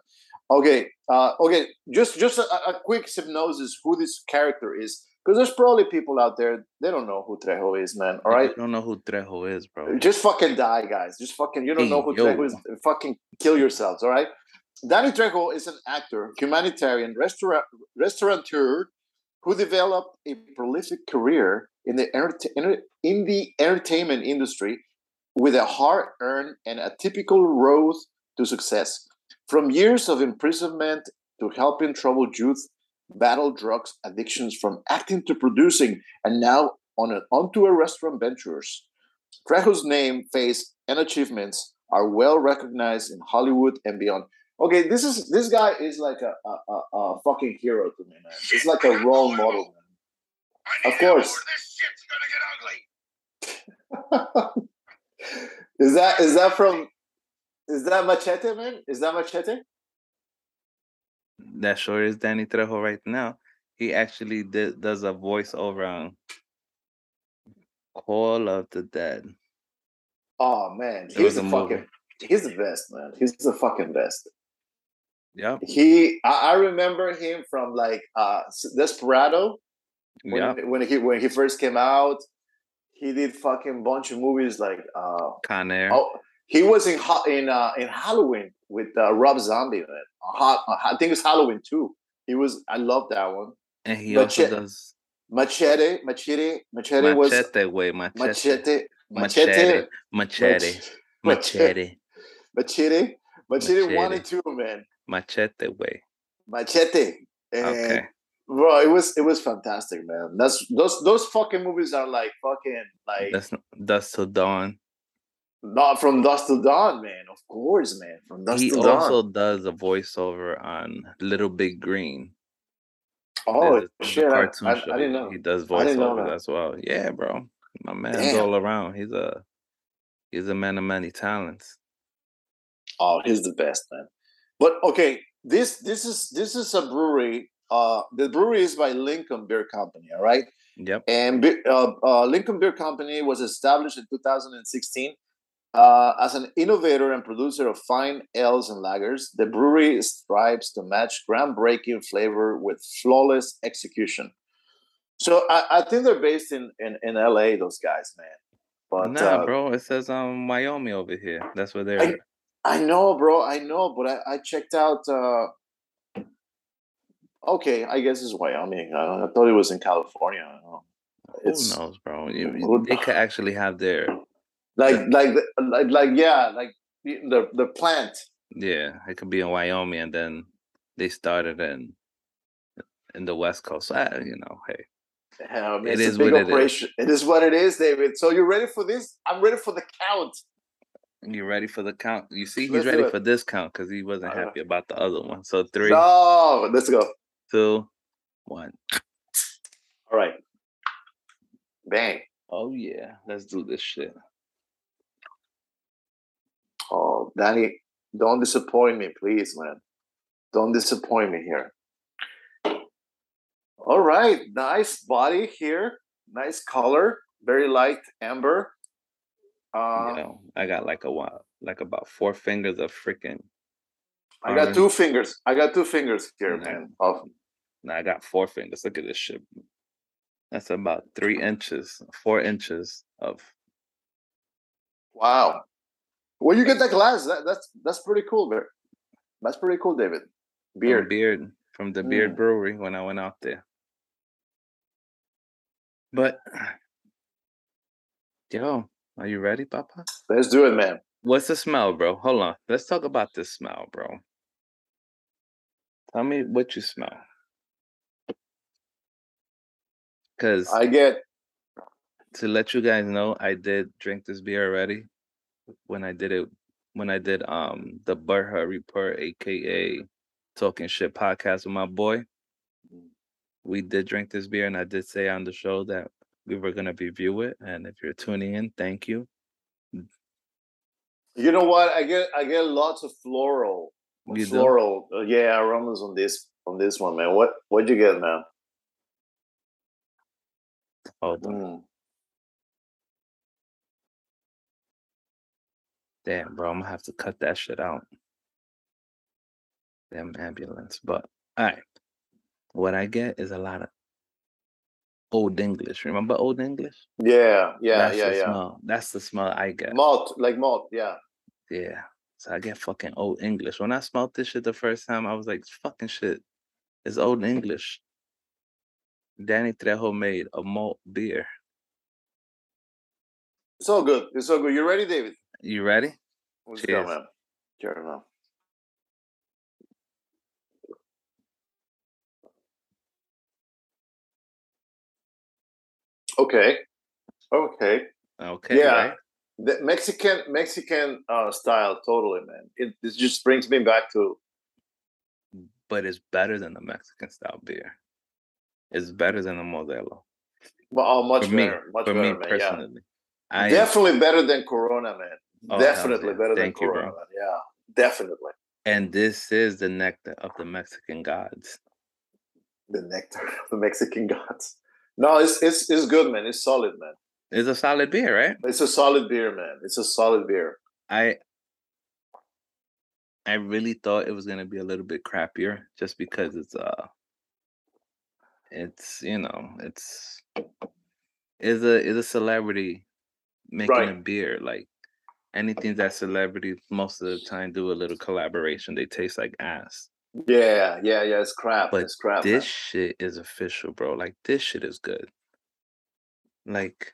Okay, uh, okay. Just just a, a quick hypnosis who this character is, because there's probably people out there they don't know who Trejo is, man. All right, You don't know who Trejo is, bro. just fucking die, guys. Just fucking. You don't Hey, know who yo. Trejo is. Fucking kill yourselves. All right. Danny Trejo is an actor, humanitarian, restaurant restaurateur who developed a prolific career in the enter- in the entertainment industry with a hard-earned and atypical road to success. From years of imprisonment to helping troubled youth battle drugs addictions, from acting to producing, and now on a, onto a restaurant ventures. Trejo's name, face, and achievements are well recognized in Hollywood and beyond. Okay, this is this guy is like a a, a, a fucking hero to me, man. It's like a role model, man. Of course. This shit's gonna get ugly. is that is that from is that Machete, man? Is that Machete? That sure is Danny Trejo right now. He actually did, does a voiceover on Call of the Dead. Oh man, he's the a fucking he's the best, man. He's the fucking best. Yeah. He I, I remember him from like uh Desperado when, Yep. when he when he first came out. He did fucking bunch of movies like uh Con Air. oh he was in in uh in Halloween with uh, Rob Zombie, man. Uh, I think it's Halloween too. He was I love that one. and he Mache- also does Machete, Machete, Machete was Machete way, Machete. Machete, Machete. Machete, Machete. Machete, Machete. Machete, Machete one and two, man. Machete way. Machete. And Okay. bro, it was it was fantastic, man. That's those those fucking movies are like fucking like That's Dusk Till Dawn. Not from dusk to dawn, man. Of course, man. From dusk He to dawn. also does a voiceover on Little Big Green. oh the- shit! I, cartoon I, show. I didn't know. He does voiceovers as well. Yeah, bro. My man's Damn. all around. He's a he's a man of many talents. Oh, he's the best, man. But okay, this this is this is a brewery. Uh, the brewery is by Lincoln Beer Company. All right. Yep. And uh, uh, Lincoln Beer Company was established in 2016 uh, as an innovator and producer of fine ales and lagers. The brewery strives to match groundbreaking flavor with flawless execution. So I, I think they're based in, in, in LA, those guys, man. But nah, uh, bro. It says um Wyoming over here. That's where they're I- I know, bro. I know, but I, I checked out. Uh, okay, I guess it's Wyoming. I, I thought it was in California. I don't know. It's Who knows, bro? You, they could actually have their like like like like yeah, like the the, plant. yeah. It could be in Wyoming, and then they started in in the West Coast. I, you know, hey, Yeah, I mean, it's is what it is. operation. It is what it is, David. So you ready for this? I'm ready for the count. you ready for the count? You see, he's Let's ready for this count because he wasn't Uh, happy about the other one. So three, No, let's go. two, one. All right. Bang. Oh yeah, let's do this shit. Oh, Danny, don't disappoint me, please, man. Don't disappoint me here. All right, nice body here, nice color, very light amber. Uh, you know, I got like a while, like about four fingers of freaking. I got orange. two fingers. I got two fingers here, Yeah. man. Of Nah, I got four fingers. Look at this shit. That's about three inches, four inches of. wow. Where you get that glass? That, that's that's pretty cool, man. That's pretty cool, David. from Beard. beard from the beard Mm. brewery when I went out there. But yo, are you ready, Papa? Let's do it, man. What's the smell, bro? Hold on. Let's talk about this smell, bro. Tell me what you smell. Cause I get to let you guys know, I did drink this beer already when I did it when I did um the Burha Report, aka Talking Shit podcast with my boy. We did drink this beer, and I did say on the show that we were gonna review it. And if you're tuning in, thank you. you know what? I get I get lots of floral, You do? floral, uh, yeah, aromas on this on this one, man. What what'd you get, man? Hold on. Mm. Damn, bro, I'm gonna have to cut that shit out. Damn ambulance. But all right. What I get is a lot of old English. Remember old English? Yeah, yeah, That's yeah, the yeah. smell. That's the smell I get. Malt, like malt. Yeah. Yeah. So I get fucking old English. When I smelled this shit the first time, I was like, fucking shit. It's old English. Danny Trejo made a malt beer. It's all good. It's all good. You ready, David? You ready? Let's Cheers. go, man. Cheers, man. Okay. Okay. Okay. Yeah. right? The Mexican Mexican uh, style, totally, man. It this just brings me back to But it's better than the Mexican style beer. It's better than the Modelo. well, oh, much for me, better, much for better, me man. Yeah. personally. I Definitely better than Corona, man. Oh, definitely better than Thank bro. Corona. Yeah, definitely. and this is the nectar of the Mexican gods. The nectar of the Mexican gods. No, it's it's it's good, man. It's solid, man. It's a solid beer, right? It's a solid beer, man. It's a solid beer. I I really thought it was gonna be a little bit crappier just because it's uh it's you know it's is a is a celebrity making a beer like anything that celebrities most of the time do a little collaboration they taste like ass Yeah, yeah, yeah. It's crap. But it's crap. this man. shit is official bro like this shit is good like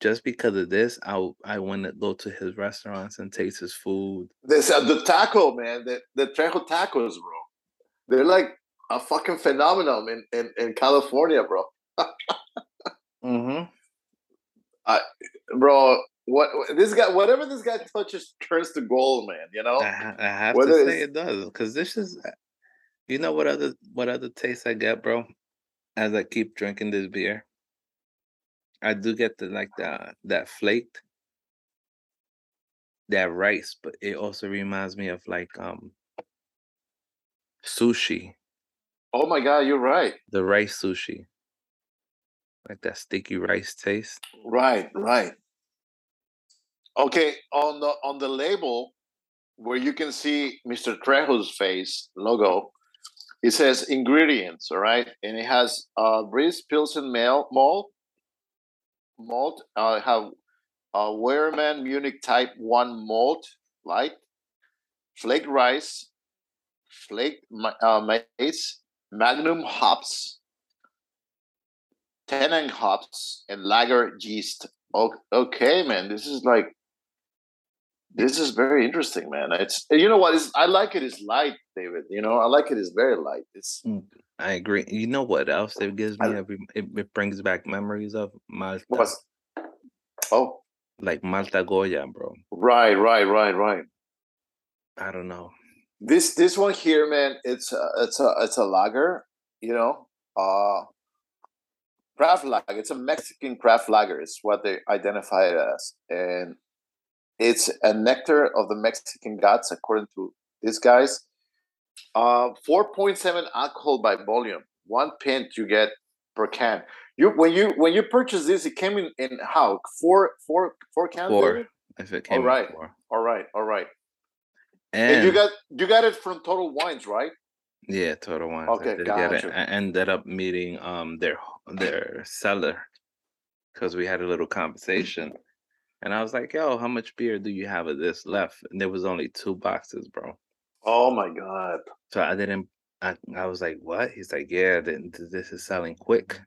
just because of this I I want to go to his restaurants and taste his food This uh, the taco, man. The the Trejo tacos, bro. They're like a fucking phenomenon in in, in California, bro. mm-hmm. I, bro, what this guy, whatever this guy touches, turns to gold, man. You know. I, I have Whether to say it does because this is, uh, you know what other what other taste I get, bro. As I keep drinking this beer, I do get the like the that flaked, that rice, but it also reminds me of like um sushi, Oh my god, you're right. the rice sushi, like that sticky rice taste. Right, right. Okay, on the on the label where you can see Mr. Trejo's face logo, it says ingredients, all right, and it has uh Briess Pilsen male malt, malt, uh have uh Weyermann Munich Type One malt, light, flaked rice, flaked uh, maize, Magnum hops, Tettnang hops and lager yeast. Okay, man, this is like this is very interesting, man. It's you know what is I like it is light, David. You know, I like it is very light. It's I agree. You know what else it gives me? I- Every it, it brings back memories of Malta, oh like Malta Goya, bro. right, right, right, right. I don't know. This this one here, man, it's a, it's a it's a lager. You know, uh, craft lager. It's a Mexican craft lager. It's what they identify it as, and it's a nectar of the Mexican gods, according to these guys. Uh, four point seven alcohol by volume. One pint you get per can. You when you when you purchase this, it came in in how four four four cans. Four. If it came right. before. All right, all right. And, And, you got you got it from Total Wines, right? yeah, Total Wines. Okay, I did get it. gotcha. I ended up meeting um their their seller because we had a little conversation. And I was like, yo, how much beer do you have of this left? And there was only two boxes, bro. Oh my god. So I didn't I, I was like, what? He's like, yeah, th- th- this is selling quick.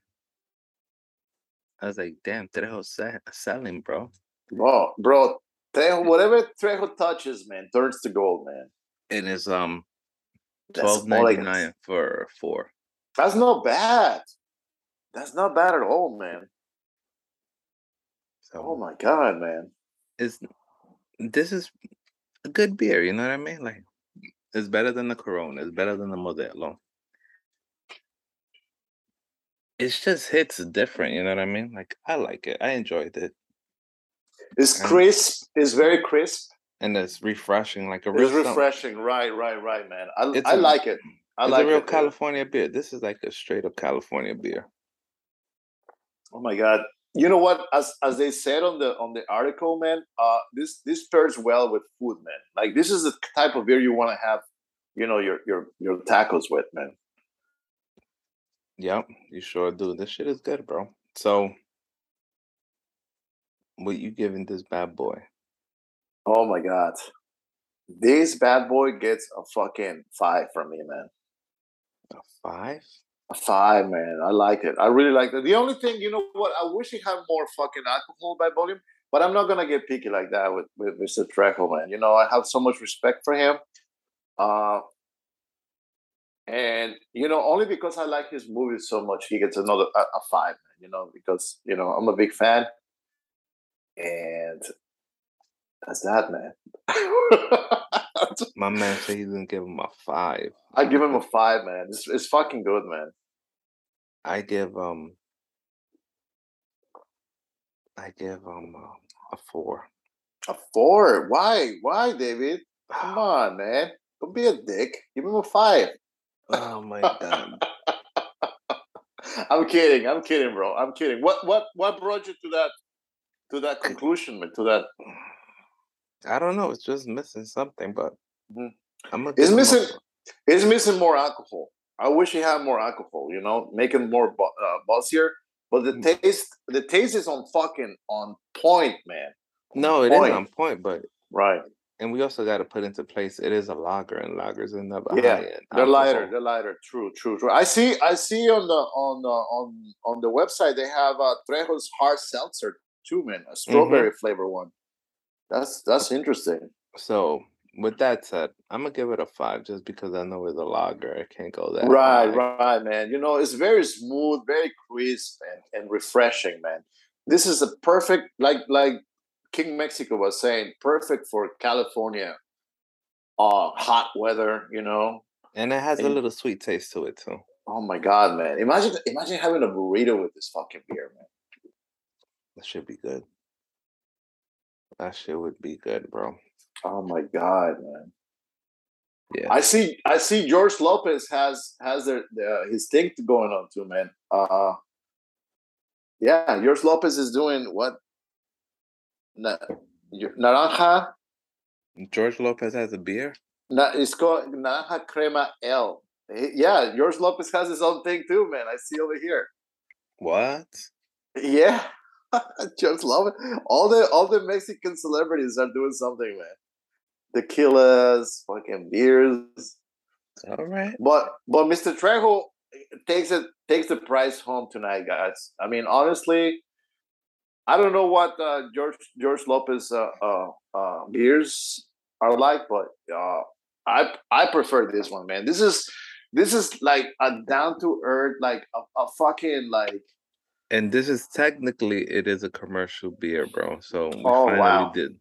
I was like, damn, Trejo's selling, bro. Oh, bro, Trejo, whatever Trejo touches, man, turns to gold, man. And it's um twelve ninety nine for four. That's not bad. That's not bad at all, man. Oh so Oh my god, man. it's this is a good beer, you know what I mean? Like it's better than the Corona, it's better than the Modelo. It just hits different, you know what I mean? Like I like it. I enjoyed it. It's And- crisp. It's very crisp. And it's refreshing, like a real It's refreshing. Right, right, right, man. I, It's I a- like it. I it's like a real it. California beer. This is like a straight up California beer. Oh my god. You know what? As as they said on the on the article, man, uh, this this pairs well with food, man. Like this is the type of beer you want to have, you know, your your your tacos with, man. Yep, you sure do. This shit is good, bro. So, what you giving this bad boy? Oh my god, this bad boy gets a fucking five from me, man. A five? A five, man. I like it. I really like it. The only thing, you know what? I wish he had more fucking alcohol by volume, but I'm not gonna get picky like that with with Mr. Trejo, man. You know, I have so much respect for him. Uh, and you know, only because I like his movies so much, he gets another a, a five, man. You know, because you know I'm a big fan, and that's that, man. My man said he didn't give him a five. I give him a five, man. It's, it's fucking good, man. I give um I give um a four. A four? Why? Why, David? Come on, man. Don't be a dick. Give him a five. Oh my god. I'm kidding. I'm kidding, bro. I'm kidding. What what what brought you to that to that conclusion, man? To that I don't know. It's just missing something, but Mhm. I'm. It's give him a missing. it's missing more alcohol. I wish he had more alcohol. You know, make it more bu- uh, buzzier. But the Mm. taste, the taste is on fucking on point, man. No, it is Point. on point, but Right? and we also got to put into place. It is a lager, and lagers are never Yeah, high end. They're lighter. They're lighter. True. True. True. I see. I see on the on the on on the website they have uh, Trejo's hard seltzer too, man. A strawberry flavor one. That's that's interesting. So with that said, I'm gonna give it a five just because I know it's a lager. I can't go that Right, high. right, man. You know, it's very smooth, very crisp, and, and refreshing, man. This is a perfect, like like King Mexico was saying, perfect for California, uh, hot weather. You know. And it has a little sweet taste to it too. Oh my God, man! Imagine, imagine having a burrito with this fucking beer, man. That should be good. That shit would be good, bro. Oh my God, man! Yeah. I see, I see. George Lopez has has their, their his thing going on too, man. Uh, yeah, George Lopez is doing what? Na, naranja, George Lopez has a beer. na, it's called Naranja Crema L. Yeah, George Lopez has his own thing too, man. I see over here. What? Yeah, George Lopez. All the all the Mexican celebrities are doing something, man. Tequilas, fucking beers. All right. But but Mr. Trejo takes it takes the prize home tonight, guys. I mean, honestly, I don't know what uh, George George Lopez uh, uh, uh, beers are like, but uh, I I prefer this one, man. This is this is like a down to earth, like a, a fucking like And this is technically it is a commercial beer, bro. So we Oh, finally wow. did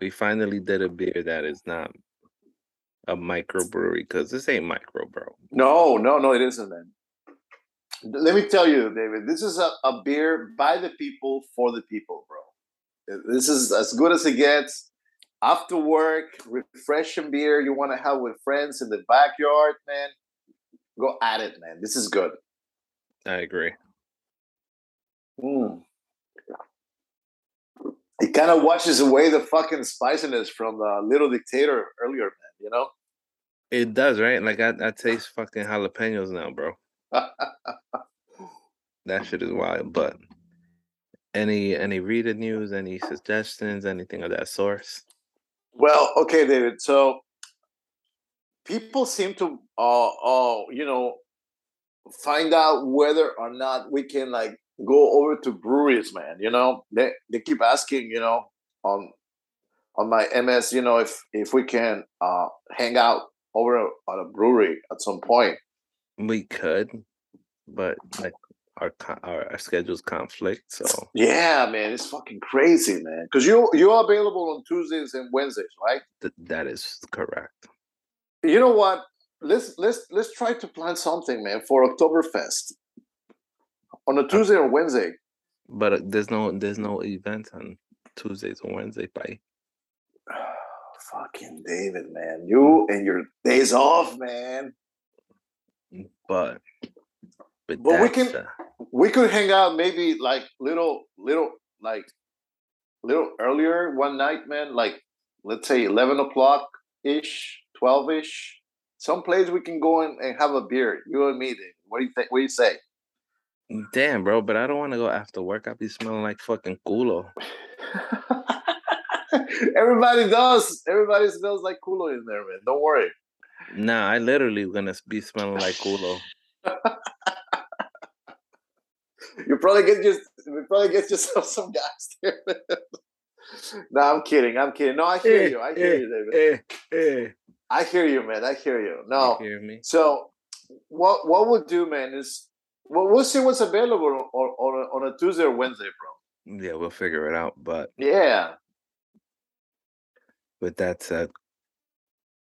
we finally did a beer that is not a microbrewery because this ain't micro, bro. no no no, it isn't, man. Let me tell you, David, this is a, a beer by the people for the people, bro. This is as good as it gets. After work, refreshing beer you want to have with friends in the backyard, man. Go at it, man. This is good. I agree. Mm. It kind of washes away the fucking spiciness from the Little Dictator earlier, man. You know. It does, right? Like I, I taste fucking jalapenos now, bro. That shit is wild. But any any reader news, any suggestions, anything of that source? Well, okay, David. So people seem to, uh, uh, you know, find out whether or not we can like go over to breweries, man. You know, they they keep asking, you know, on on my MS, you know, if if we can uh hang out over at a brewery at some point. We could, but like our our, our schedules conflict. So Yeah, man, it's fucking crazy, man. Because you you're available on Tuesdays and Wednesdays, right? th- that is correct. You know what? Let's let's let's try to plan something, man, for Oktoberfest on a Tuesday or Wednesday. But uh, there's no there's no event on Tuesdays or Wednesday. bye. Fucking David, man, you and your days off, man. but But, But we can- uh, we could hang out maybe like little little like little earlier one night man like let's say 11 o'clock ish 12 ish some place we can go and have a beer you and me Dave. what do you think what do you say damn, bro. But I don't want to go after work. I'll be smelling like fucking culo. everybody does everybody smells like culo in there man don't worry Nah, I literally gonna be smelling like culo. you probably get just you probably get yourself some guys there no i'm kidding i'm kidding no i hear Eh, you i hear eh, you david Eh, eh. i hear you man i hear you You no hear me? So what what we'll do, man, is well, we'll see what's available on, on, a, on a Tuesday or Wednesday, bro. Yeah, we'll figure it out. But Yeah. with that said,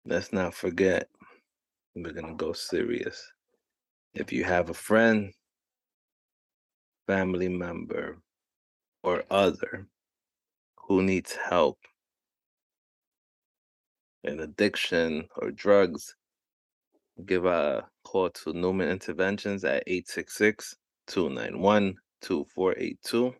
let's not forget we're gonna go serious. If you have a friend, family member, or other who needs help in addiction or drugs, give a call to Newman Interventions at 866 291 2482.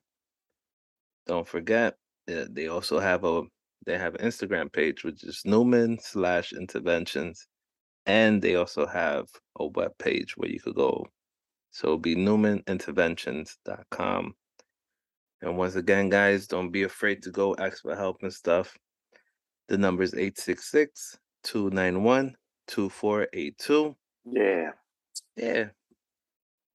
Don't forget, uh, they also have a they have an Instagram page which is Newman slash interventions, and they also have a web page where you could go. So it'll be newmaninterventions.com. And once again, guys, don't be afraid to go ask for help and stuff. The number is 866 291 2482. Yeah. Yeah.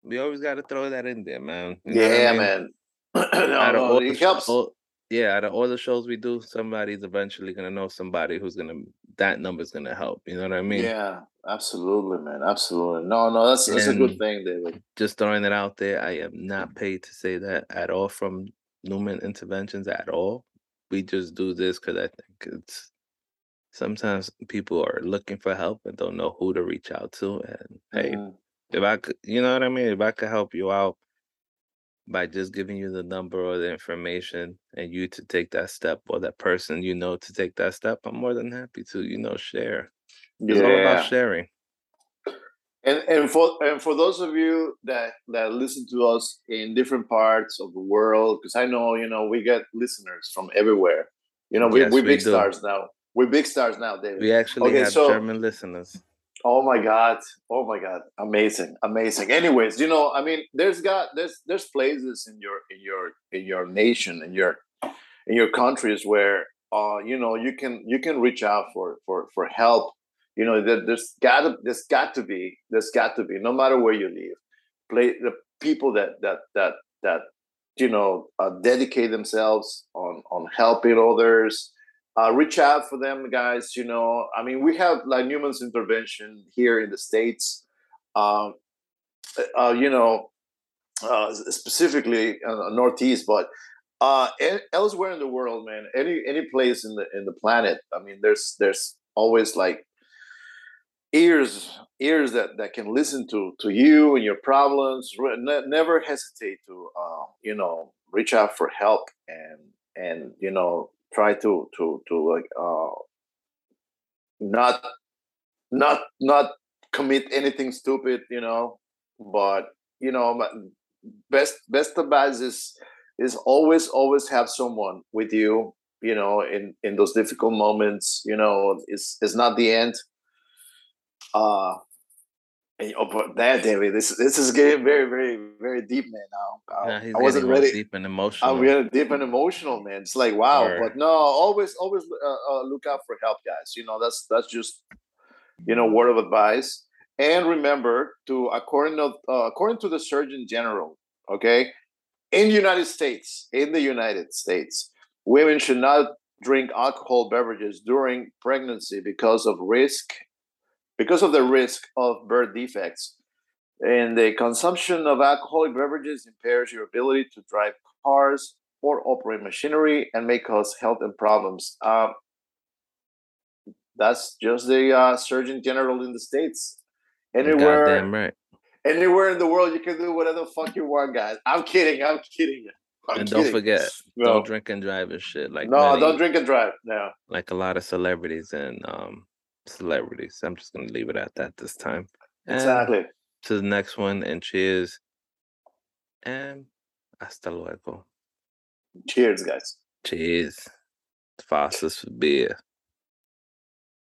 We always got to throw that in there, man. You what I Yeah, mean? man. no, out of no, all it helps. all- yeah, out of all the shows we do, somebody's eventually gonna know somebody who's gonna that number's gonna help. You know what I mean? yeah, absolutely, man. Absolutely. No, no, that's that's a good thing, David. Just throwing it out there. I am not paid to say that at all from Newman Interventions at all. We just do this because I think it's sometimes people are looking for help and don't know who to reach out to. And hey, Mhm. if I could, you know what I mean? If I could help you out by just giving you the number or the information and you to take that step or that person you know to take that step, I'm more than happy to, you know, share. It's all Yeah. about sharing. And and for and for those of you that that listen to us in different parts of the world, because I know you know we get listeners from everywhere. You know, we Yes, we we big do. stars now. We're big stars now, David. We actually Okay, have so- German listeners. Oh my god! Oh my god! Amazing, amazing. Anyways, you know, I mean, there's got there's there's places in your in your in your nation in your in your countries where uh you know you can you can reach out for for for help. You know, there, there's got to there's got to be there's got to be no matter where you live, play the people that that that that you know uh, dedicate themselves on on helping others uh, reach out for them guys you know. I mean we have like newman's intervention here in the states um, uh, you know uh, specifically uh, northeast but uh, elsewhere in the world man any any place in the in the planet i mean there's there's always like ears ears that that can listen to to you and your problems. Ne- never hesitate to uh, you know reach out for help and and you know try to to to like uh not not not commit anything stupid you know? But you know best best advice is is always always have someone with you you know in in those difficult moments you know it's it's not the end. Uh oh, but that David, this this is getting very, very, very deep, man. Now I, he's I wasn't getting ready. deep and emotional. I'm really deep and emotional, man. It's like wow, Word. but no, always, always uh, uh, look out for help, guys. You know, that's that's just you know word of advice. And remember to according to uh, according to the Surgeon General, okay, in the United States, in the United States, women should not drink alcohol beverages during pregnancy because of risk because of the risk of birth defects. And the consumption of alcoholic beverages impairs your ability to drive cars or operate machinery and may cause health and problems. Um, that's just the uh, Surgeon General in the States. Anywhere, Goddamn right. anywhere in the world, you can do whatever the fuck you want, guys. I'm kidding. I'm kidding. I'm and don't forget, No. don't drink and drive and shit. Like no, many- don't drink and drive. No. like a lot of celebrities and um celebrities. I'm just gonna leave it at that this time. And Exactly. to the next one and cheers. And hasta luego. Cheers, guys. Cheers. Fastest beer.